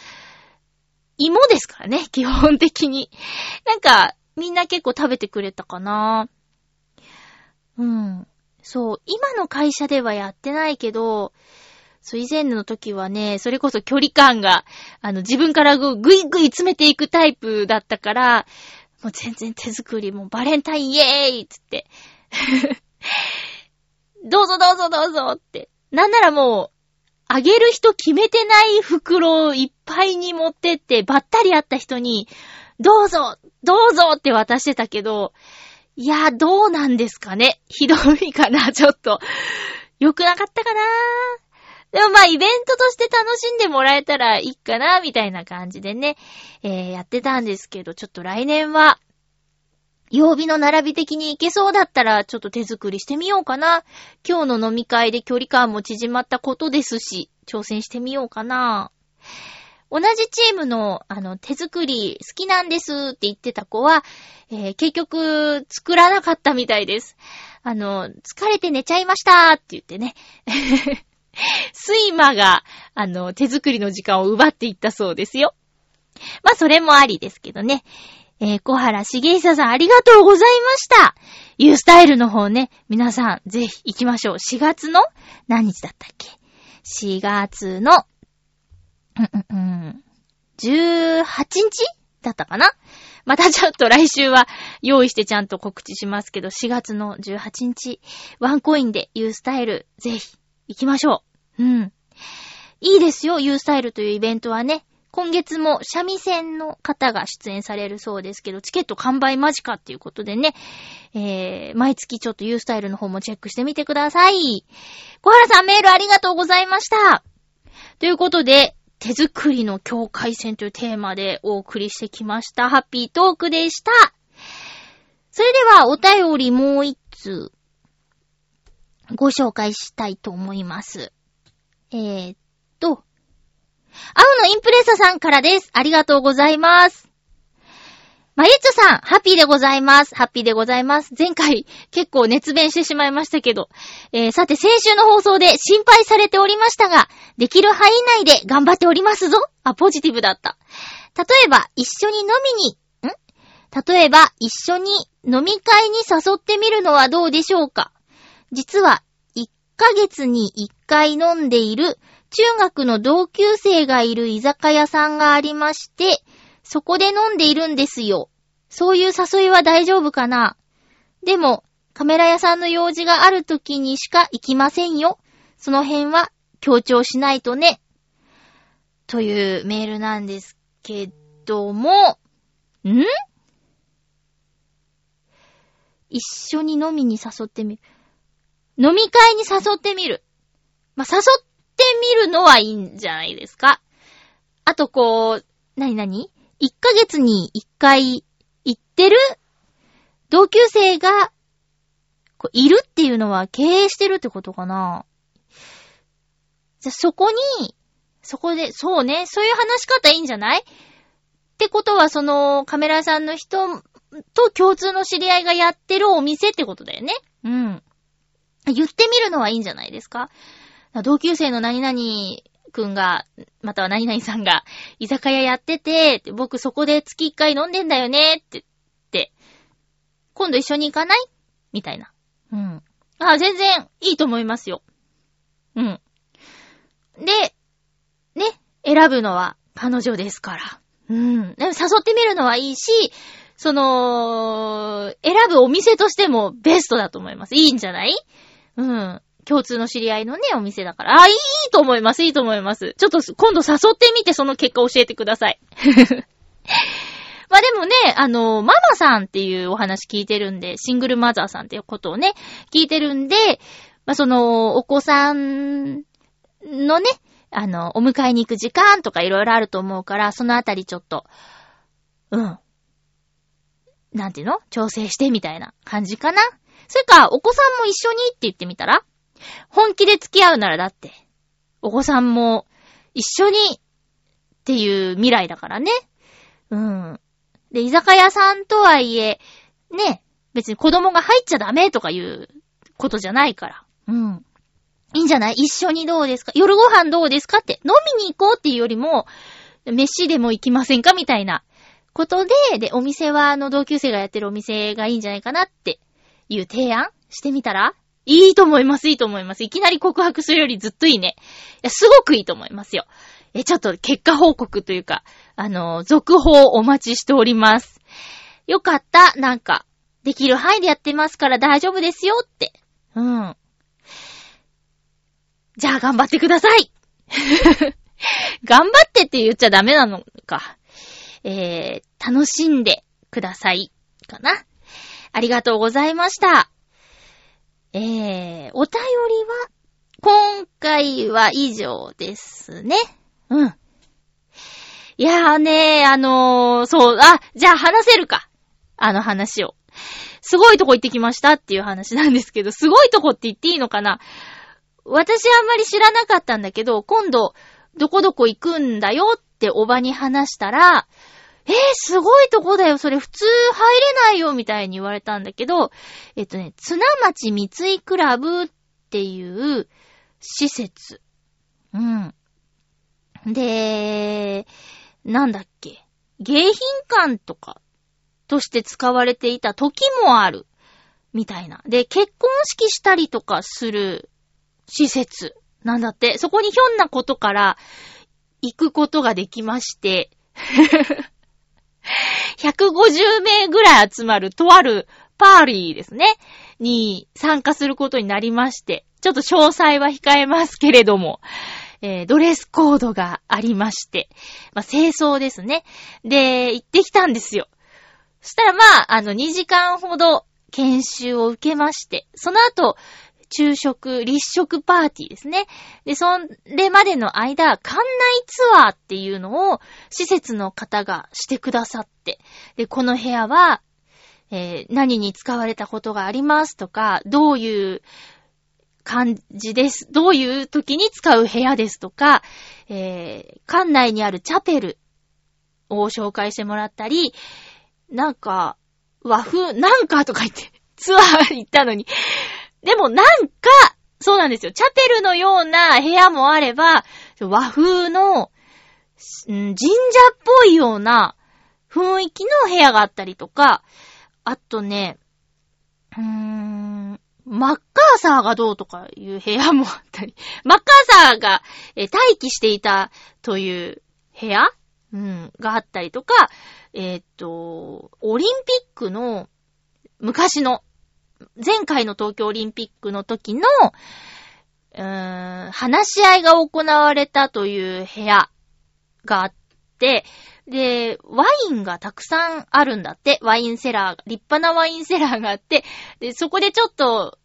芋ですからね、基本的に。なんか、みんな結構食べてくれたかな。うん。そう、今の会社ではやってないけど、そう、以前の時はね、それこそ距離感が、あの、自分からぐぐいぐい詰めていくタイプだったから、もう全然手作り、もうバレンタインイエーイつって。どうぞどうぞどうぞって。なんならもう、あげる人決めてない袋をいっぱいに持ってって、ばったり会った人に、どうぞどうぞって渡してたけど、いや、どうなんですかね？ひどいかな ちょっと。よくなかったかな？でもまあ、イベントとして楽しんでもらえたらいいかなみたいな感じでね、えー、やってたんですけど、ちょっと来年は、曜日の並び的に行けそうだったら、ちょっと手作りしてみようかな。今日の飲み会で距離感も縮まったことですし、挑戦してみようかな。同じチームの、あの、手作り好きなんですって言ってた子は、えー、結局、作らなかったみたいです。あの、疲れて寝ちゃいましたって言ってね。睡魔が、あの、手作りの時間を奪っていったそうですよ。まあ、それもありですけどね。えー、小原茂久さんありがとうございました。ユースタイルの方ね、皆さんぜひ行きましょう。4月の何日だったっけ ?4 月の、うんうんうん、18日だったかな？またちょっと来週は用意してちゃんと告知しますけど、4月の18日、ワンコインでユースタイルぜひ行きましょう。うん。いいですよ、ユースタイルというイベントはね。今月も三味線の方が出演されるそうですけど、チケット完売間近っていうことでね、えー、毎月ちょっとユースタイルの方もチェックしてみてください。小原さんメールありがとうございました。ということで、手作りの境界線というテーマでお送りしてきました。ハッピートークでした。それではお便りもう一通ご紹介したいと思います。えー、青のインプレッサさんからです。ありがとうございます。まゆっちょさん、ハッピーでございます。ハッピーでございます。前回結構熱弁してしまいましたけど、えー、さて先週の放送で心配されておりましたが、できる範囲内で頑張っておりますぞ。あ、ポジティブだった。例えば、一緒に飲みに、ん？例えば、一緒に飲み会に誘ってみるのはどうでしょうか？実は、1ヶ月に1回飲んでいる中学の同級生がいる居酒屋さんがありまして、そこで飲んでいるんですよ。そういう誘いは大丈夫かな？でも、カメラ屋さんの用事がある時にしか行きませんよ。その辺は強調しないとね。というメールなんですけども、ん？一緒に飲みに誘ってみる。飲み会に誘ってみる。まあ、誘っってみるのはいいんじゃないですか？あとこう、なになに ?1 ヶ月に1回行ってる？同級生が、こういるっていうのは経営してるってことかな？じゃ、そこに、そこで、そうね、そういう話し方いいんじゃない？ってことは、その、カメラさんの人と共通の知り合いがやってるお店ってことだよね？うん。言ってみるのはいいんじゃないですか？同級生の何々くんが、または何々さんが、居酒屋やってて、僕そこで月一回飲んでんだよねってって、今度一緒に行かないみたいな。うん。あ、全然いいと思いますよ。うん。で、ね、選ぶのは彼女ですから。うん。でも誘ってみるのはいいし、その、選ぶお店としてもベストだと思います。いいんじゃない？うん。共通の知り合いのね、お店だから。あ、いいと思います、いいと思います。ちょっと今度誘ってみてその結果教えてください。まあでもね、あの、ママさんっていうお話聞いてるんで、シングルマザーさんっていうことをね、聞いてるんで、まあその、お子さんのね、あの、お迎えに行く時間とかいろいろあると思うから、そのあたりちょっと、うん。なんていうの？調整してみたいな感じかなそれか、お子さんも一緒にって言ってみたら？本気で付き合うならだって、お子さんも一緒にっていう未来だからね。うん。で、居酒屋さんとはいえ、ね、別に子供が入っちゃダメとかいうことじゃないから。うん。いいんじゃない？一緒にどうですか？夜ご飯どうですかって、飲みに行こうっていうよりも、飯でも行きませんかみたいなことで、で、お店はあの同級生がやってるお店がいいんじゃないかなっていう提案してみたら？いいと思います、いいと思います。いきなり告白するよりずっといいね。いや、すごくいいと思いますよ。え、ちょっと結果報告というか、あの、続報お待ちしております。よかった、なんか、できる範囲でやってますから大丈夫ですよって。うん。じゃあ頑張ってください 頑張ってって言っちゃダメなのか。えー、楽しんでください。かな。ありがとうございました。えー、お便りは、今回は以上ですね。うん。いやーねあのー、そう、あ、じゃあ話せるか。あの話を。すごいとこ行ってきましたっていう話なんですけど、すごいとこって言っていいのかな私あんまり知らなかったんだけど、今度、どこどこ行くんだよっておばに話したら、えー、すごいとこだよ、それ普通入れないよ、みたいに言われたんだけど、えっとね、綱町三井クラブっていう施設。うん。で、なんだっけ、迎賓館とかとして使われていた時もある。みたいな。で、結婚式したりとかする施設なんだって。そこにひょんなことから行くことができまして、150名ぐらい集まるとあるパーリーですね。に参加することになりまして、ちょっと詳細は控えますけれども、えードレスコードがありまして、まあ、清掃ですね。で、行ってきたんですよ。そしたらまあ、あの、2時間ほど研修を受けまして、その後、昼食、立食パーティーですね。で、それまでの間、館内ツアーっていうのを施設の方がしてくださって、で、この部屋は、えー何に使われたことがありますとか、どういう感じです。どういう時に使う部屋ですとか、えー館内にあるチャペルを紹介してもらったり、なんか、和風、なんかとか言って、ツアー行ったのに。でもなんか、そうなんですよ。チャペルのような部屋もあれば、和風の、神社っぽいような雰囲気の部屋があったりとか、あとね、うーん、マッカーサーがどうとかいう部屋もあったり、マッカーサーが、待機していたという部屋うん、があったりとか、えーっと、オリンピックの昔の、前回の東京オリンピックの時の、うーん、話し合いが行われたという部屋があって、で、ワインがたくさんあるんだって。ワインセラー、立派なワインセラーがあって、で、そこでちょっと、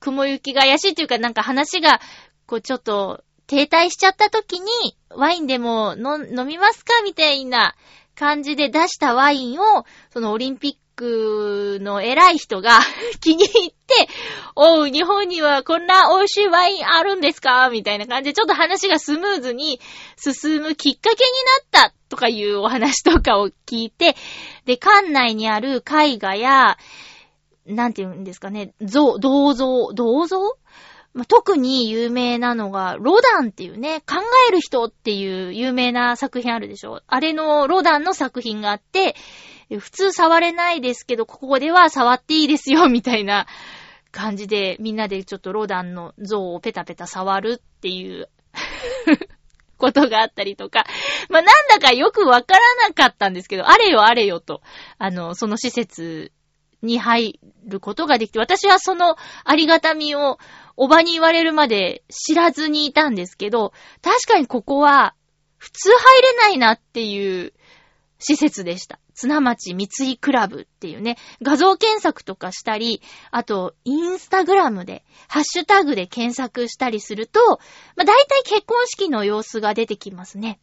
雲行きが怪しいというか、なんか話が、こうちょっと、停滞しちゃった時に、ワインでも飲みますかみたいな感じで出したワインを、そのオリンピックの偉い人が 気に入って、おう、日本にはこんな美味しいワインあるんですか？みたいな感じで、ちょっと話がスムーズに進むきっかけになったとかいうお話とかを聞いて、で、館内にある絵画や、なんて言うんですかね、像、銅像、銅像、特に有名なのが、ロダンっていうね、考える人っていう有名な作品あるでしょ？あれのロダンの作品があって、普通触れないですけど、ここでは触っていいですよ、みたいな感じで、みんなでちょっとロダンの像をペタペタ触るっていう ことがあったりとか、まあ、なんだかよくわからなかったんですけど、あれよあれよと、あの、その施設に入ることができて、私はそのありがたみをおばに言われるまで知らずにいたんですけど、確かにここは普通入れないなっていう施設でした。綱町三井クラブっていうね、画像検索とかしたり、あと、インスタグラムで、ハッシュタグで検索したりすると、まあ、大体結婚式の様子が出てきますね。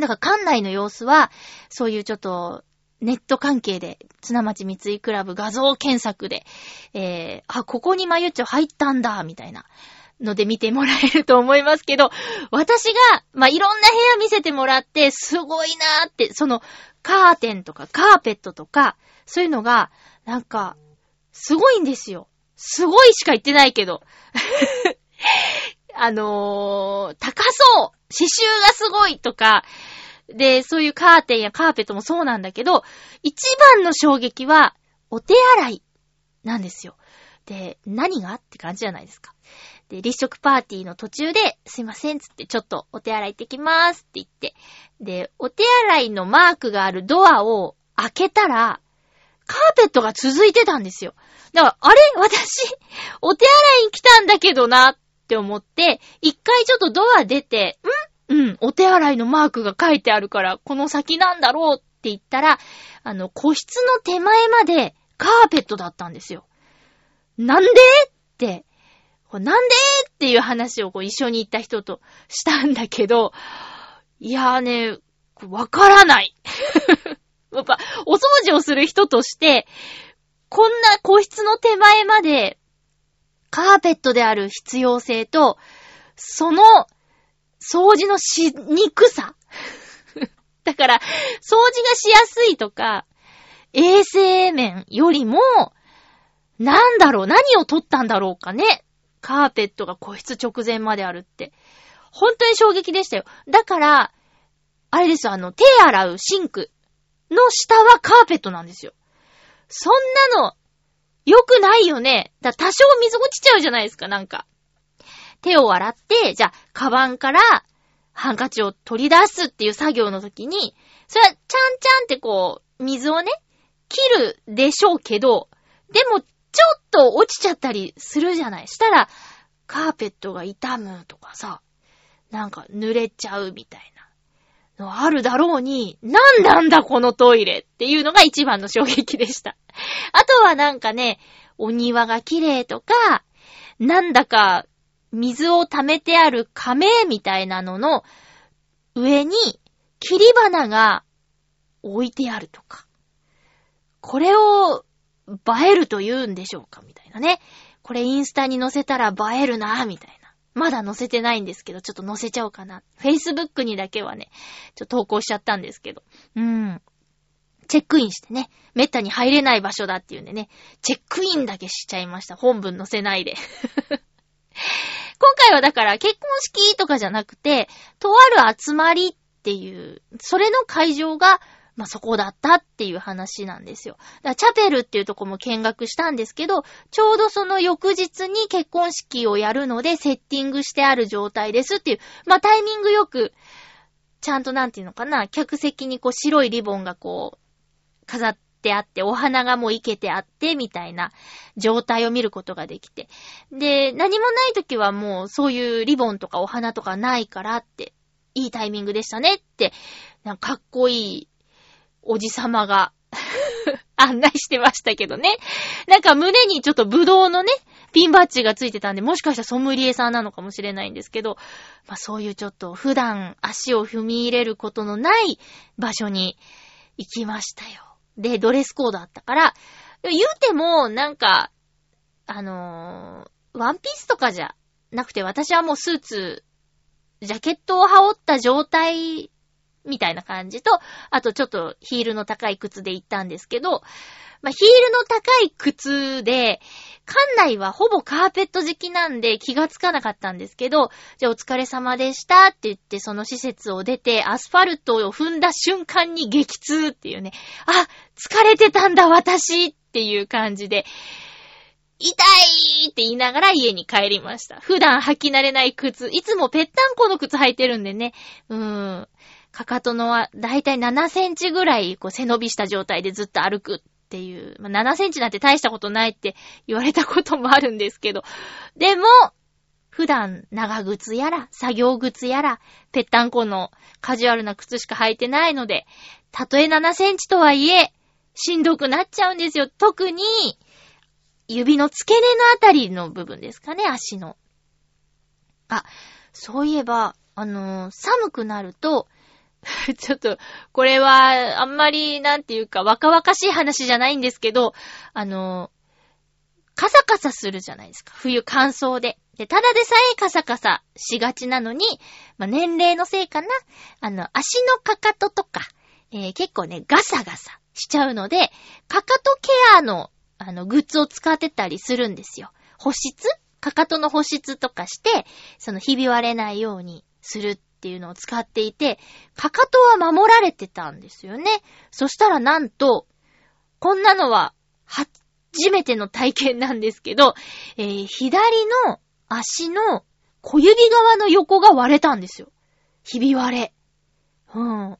だから館内の様子は、そういうちょっと、ネット関係で、綱町三井クラブ画像検索で、えー、あ、ここにまゆっちょ入ったんだ、みたいなので見てもらえると思いますけど、私が、まあ、いろんな部屋見せてもらって、すごいなーって、その、カーテンとかカーペットとか、そういうのが、なんか、すごいんですよ。すごいしか言ってないけど。あのー、高そう刺繍がすごいとか、で、そういうカーテンやカーペットもそうなんだけど、一番の衝撃は、お手洗いなんですよ。で、何がって感じじゃないですか。で、立食パーティーの途中で、すいません、つって、ちょっとお手洗い行ってきますって言って。で、お手洗いのマークがあるドアを開けたら、カーペットが続いてたんですよ。だから、あれ？私、お手洗いに来たんだけどなって思って、一回ちょっとドア出て、ん？うん、お手洗いのマークが書いてあるから、この先なんだろうって言ったら、あの、個室の手前までカーペットだったんですよ。なんで？って、なんでっていう話をこう一緒に行った人としたんだけど、いやーね、わからない。やっぱ、お掃除をする人として、こんな個室の手前まで、カーペットである必要性と、その、掃除のしにくさ。だから、掃除がしやすいとか、衛生面よりも、なんだろう、何を取ったんだろうかね。カーペットが個室直前まであるって。本当に衝撃でしたよ。だから、あれですよ、あの、手洗うシンクの下はカーペットなんですよ。そんなの、良くないよね。だ多少水落ちちゃうじゃないですか、なんか。手を洗って、じゃあ、カバンからハンカチを取り出すっていう作業の時に、それは、ちゃんちゃんってこう、水をね、切るでしょうけど、でも、ちょっと落ちちゃったりするじゃない。したら、カーペットが傷むとかさ、なんか濡れちゃうみたいなのあるだろうに、なんなんだこのトイレっていうのが一番の衝撃でした。あとはなんかね、お庭が綺麗とか、なんだか水を溜めてある亀みたいなのの上に切り花が置いてあるとか。これを映えると言うんでしょうか？みたいなね。これインスタに載せたら映えるなみたいな。まだ載せてないんですけど、ちょっと載せちゃおうかな。Facebook にだけはね、ちょっと投稿しちゃったんですけど。うん。チェックインしてね、めったに入れない場所だっていうんでね、チェックインだけしちゃいました。本文載せないで。今回はだから結婚式とかじゃなくて、とある集まりっていう、それの会場がまあ、そこだったっていう話なんですよ。だからチャペルっていうとこも見学したんですけど、ちょうどその翌日に結婚式をやるのでセッティングしてある状態ですっていう、まあ、タイミングよく、ちゃんとなんていうのかな、客席にこう白いリボンがこう、飾ってあって、お花がもういけてあって、みたいな状態を見ることができて。で、何もない時はもうそういうリボンとかお花とかないからって、いいタイミングでしたねって、なんかかっこいいおじさまが 案内してましたけどね。なんか胸にちょっとブドウのね、ピンバッジがついてたんで、もしかしたらソムリエさんなのかもしれないんですけど、まあそういうちょっと普段足を踏み入れることのない場所に行きましたよ。で、ドレスコードあったから、言うても、なんか、あのー、ワンピースとかじゃなくて、私はもうスーツ、ジャケットを羽織った状態みたいな感じと、あとちょっとヒールの高い靴で行ったんですけど、まあ、ヒールの高い靴で、館内はほぼカーペット敷きなんで気がつかなかったんですけど、じゃあお疲れ様でしたって言ってその施設を出て、アスファルトを踏んだ瞬間に激痛っていうね、あ、疲れてたんだ私っていう感じで、痛いって言いながら家に帰りました。普段履き慣れない靴、いつもぺったんこの靴履いてるんでね、うーん。かかとのはだいたい7センチぐらいこう背伸びした状態でずっと歩くっていう、まあ、7センチなんて大したことないって言われたこともあるんですけど、でも、普段長靴やら作業靴やらぺったんこのカジュアルな靴しか履いてないので、たとえ7センチとはいえ、しんどくなっちゃうんですよ。特に、指の付け根のあたりの部分ですかね、足の。あ、そういえば、あのー、寒くなると、ちょっと、これは、あんまり、なんていうか、若々しい話じゃないんですけど、あの、カサカサするじゃないですか。冬乾燥で。で、ただでさえカサカサしがちなのに、まあ、年齢のせいかな。あの、足のかかととか、えー、結構ね、ガサガサしちゃうので、かかとケアの、あの、グッズを使ってたりするんですよ。保湿？かかとの保湿とかして、その、ひび割れないようにするっていうのを使っていて、かかとは守られてたんですよね。そしたらなんと、こんなのは、初めての体験なんですけど、えー、左の足の小指側の横が割れたんですよ。ひび割れ。うん。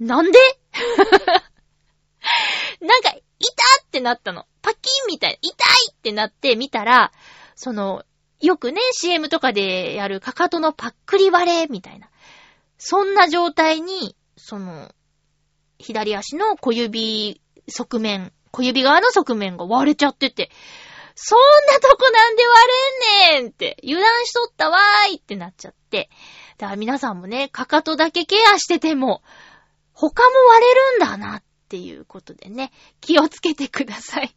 なんで？なんか、痛ってなったの。パキンみたい。痛いってなって見たら、その、よくね、CM とかでやるかかとのパックリ割れみたいな。そんな状態に、その、左足の小指側面、小指側の側面が割れちゃってて、そんなとこなんで割れんねんって、油断しとったわーいってなっちゃって。だから皆さんもね、かかとだけケアしてても、他も割れるんだなっていうことでね、気をつけてください。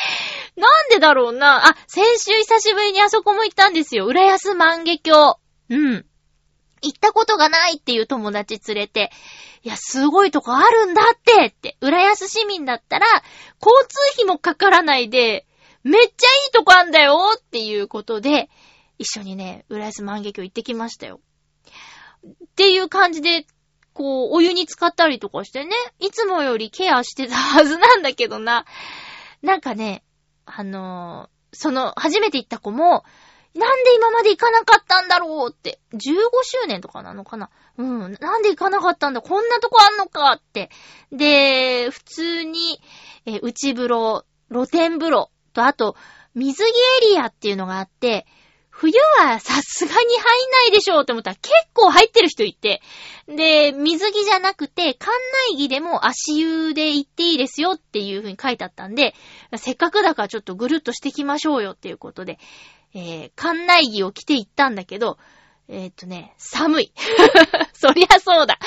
なんでだろうな。あ、先週久しぶりにあそこも行ったんですよ。浦安万華鏡。うん。行ったことがないっていう友達連れて、いや、すごいとこあるんだってって、浦安市民だったら、交通費もかからないで、めっちゃいいとこあんだよっていうことで、一緒にね、浦安万華鏡行ってきましたよ。っていう感じで、こう、お湯に浸かったりとかしてね、いつもよりケアしてたはずなんだけどな。なんかね、あのー、その、初めて行った子も、なんで今まで行かなかったんだろうって。15周年とかなのかなうん。なんで行かなかったんだ？こんなとこあんのかって。で、普通に、え、内風呂、露天風呂と、あと、水着エリアっていうのがあって、冬はさすがに入んないでしょうって思ったら結構入ってる人いて。で、水着じゃなくて、館内着でも足湯で行っていいですよっていう風に書いてあったんで、せっかくだからちょっとぐるっとしてきましょうよっていうことで、えー、館内着を着て行ったんだけど、えー、っとね、寒い。そりゃそうだ。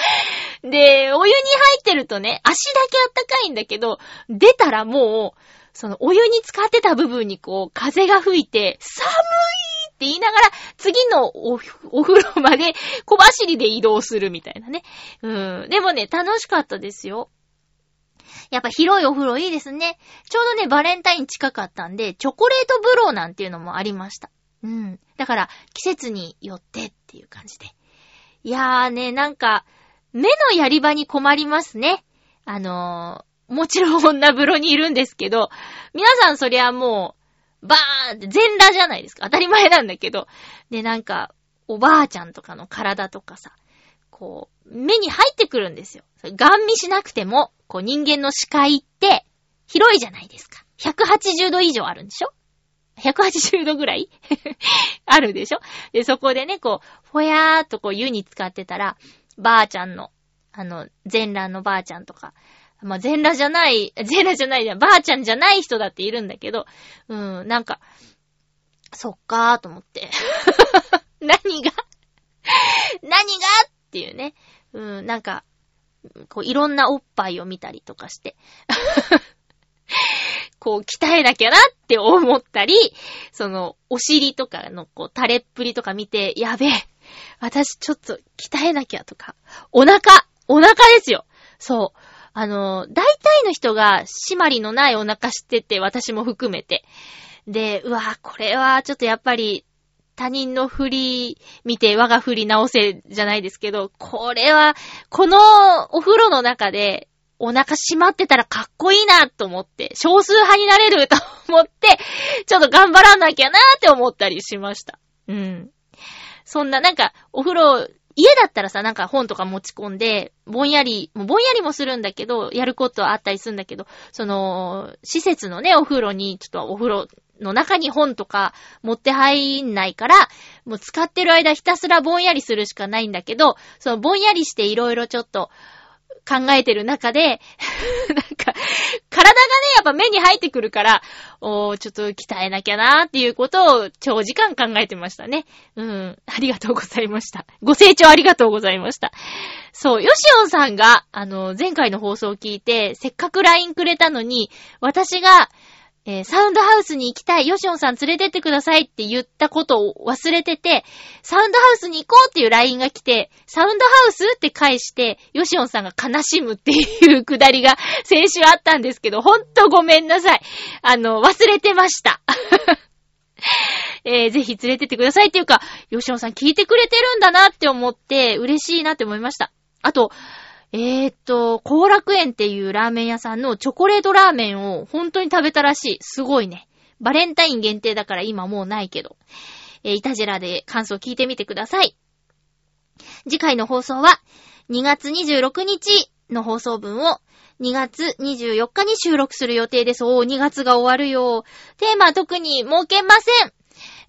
で、お湯に入ってるとね、足だけあったかいんだけど、出たらもう、そのお湯に浸かってた部分にこう、風が吹いて、寒いって言いながら、次のおお風呂まで小走りで移動するみたいなね。うん。でもね、楽しかったですよ。やっぱ広いお風呂いいですね。ちょうどね、バレンタイン近かったんで、チョコレート風呂なんていうのもありました。うん。だから、季節によってっていう感じで。いやーね、なんか、目のやり場に困りますね。あのー、もちろん女風呂にいるんですけど、皆さんそりゃもう、バーンって全裸じゃないですか。当たり前なんだけど。で、なんか、おばあちゃんとかの体とかさ、こう、目に入ってくるんですよ。ガン見しなくても、こう人間の視界って広いじゃないですか。180度以上あるんでしょ ?180 度ぐらい？あるでしょ？で、そこでね、こう、ふやーっとこう湯に浸かってたら、ばあちゃんの、あの、全裸のばあちゃんとか、まあ、全裸じゃない、全裸じゃないじゃん、ばあちゃんじゃない人だっているんだけど、うん、なんか、そっかーと思って。何が？何が？っっていうね。うん、なんか、こう、いろんなおっぱいを見たりとかして。こう、鍛えなきゃなって思ったり、その、お尻とかの、こう、垂れっぷりとか見て、やべえ、私ちょっと鍛えなきゃとか、お腹、お腹ですよ。そう。あの、大体の人が、締まりのないお腹知ってて、私も含めて。で、うわぁこれはちょっとやっぱり、他人の振り見て我が振り直せじゃないですけど、これは、このお風呂の中でお腹閉まってたらかっこいいなと思って、少数派になれると思って、ちょっと頑張らなきゃなって思ったりしました。うん。そんな、なんか、お風呂、家だったらさ、なんか本とか持ち込んで、ぼんやり、ぼんやりもするんだけど、やることはあったりするんだけど、その、施設のね、お風呂に、ちょっとお風呂の中に本とか持って入んないから、もう使ってる間ひたすらぼんやりするしかないんだけど、そのぼんやりしていろいろちょっと考えてる中で、なんか、体がね、やっぱ目に入ってくるから、おー、ちょっと鍛えなきゃなーっていうことを長時間考えてましたね。うん。ありがとうございました。ご清聴ありがとうございました。そう、ヨシオンさんが、あの、前回の放送を聞いて、せっかく LINE くれたのに、私が、えー、サウンドハウスに行きたい、ヨシオンさん連れてってくださいって言ったことを忘れてて、サウンドハウスに行こうっていう LINE が来て、サウンドハウスって返して、ヨシオンさんが悲しむっていうくだりが 先週あったんですけど、ほんとごめんなさい。あの、忘れてました。えー、ぜひ連れてってくださいっていうか、ヨシオンさん聞いてくれてるんだなって思って、嬉しいなって思いました。あと、えー、っと、後楽園っていうラーメン屋さんのチョコレートラーメンを本当に食べたらしい。すごいね。バレンタイン限定だから今もうないけど。えー、いたじらで感想聞いてみてください。次回の放送は2月26日の放送分を2月24日に収録する予定です。おー、2月が終わるよ。テーマは特に設けません。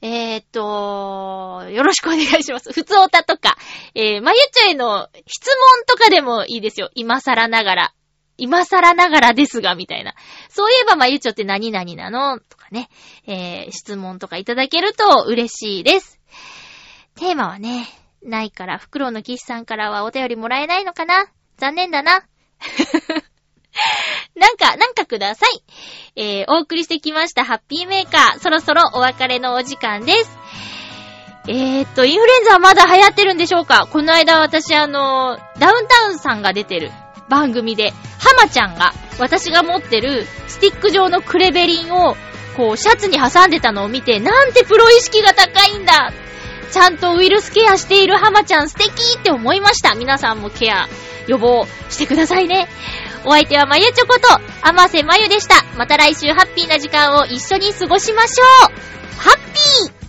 えー、っと、よろしくお願いします。普通おたとか、えー、まゆちょへの質問とかでもいいですよ。今更ながら。今更ながらですが、みたいな。そういえばまゆちょって何々なの？とかね、えー、質問とかいただけると嬉しいです。テーマはね、ないから、フクロウの騎士さんからはお便りもらえないのかな？残念だな。なんか、なんかください。えー、お送りしてきましたハッピーメーカー。そろそろお別れのお時間です。えー、っと、インフルエンザはまだ流行ってるんでしょうか？この間私あの、ダウンタウンさんが出てる番組で、ハマちゃんが、私が持ってるスティック状のクレベリンを、こう、シャツに挟んでたのを見て、なんてプロ意識が高いんだちゃんとウイルスケアしているハマちゃん素敵って思いました。皆さんもケア、予防してくださいね。お相手はまゆちょこと、あませまゆでした。また来週ハッピーな時間を一緒に過ごしましょうハッピー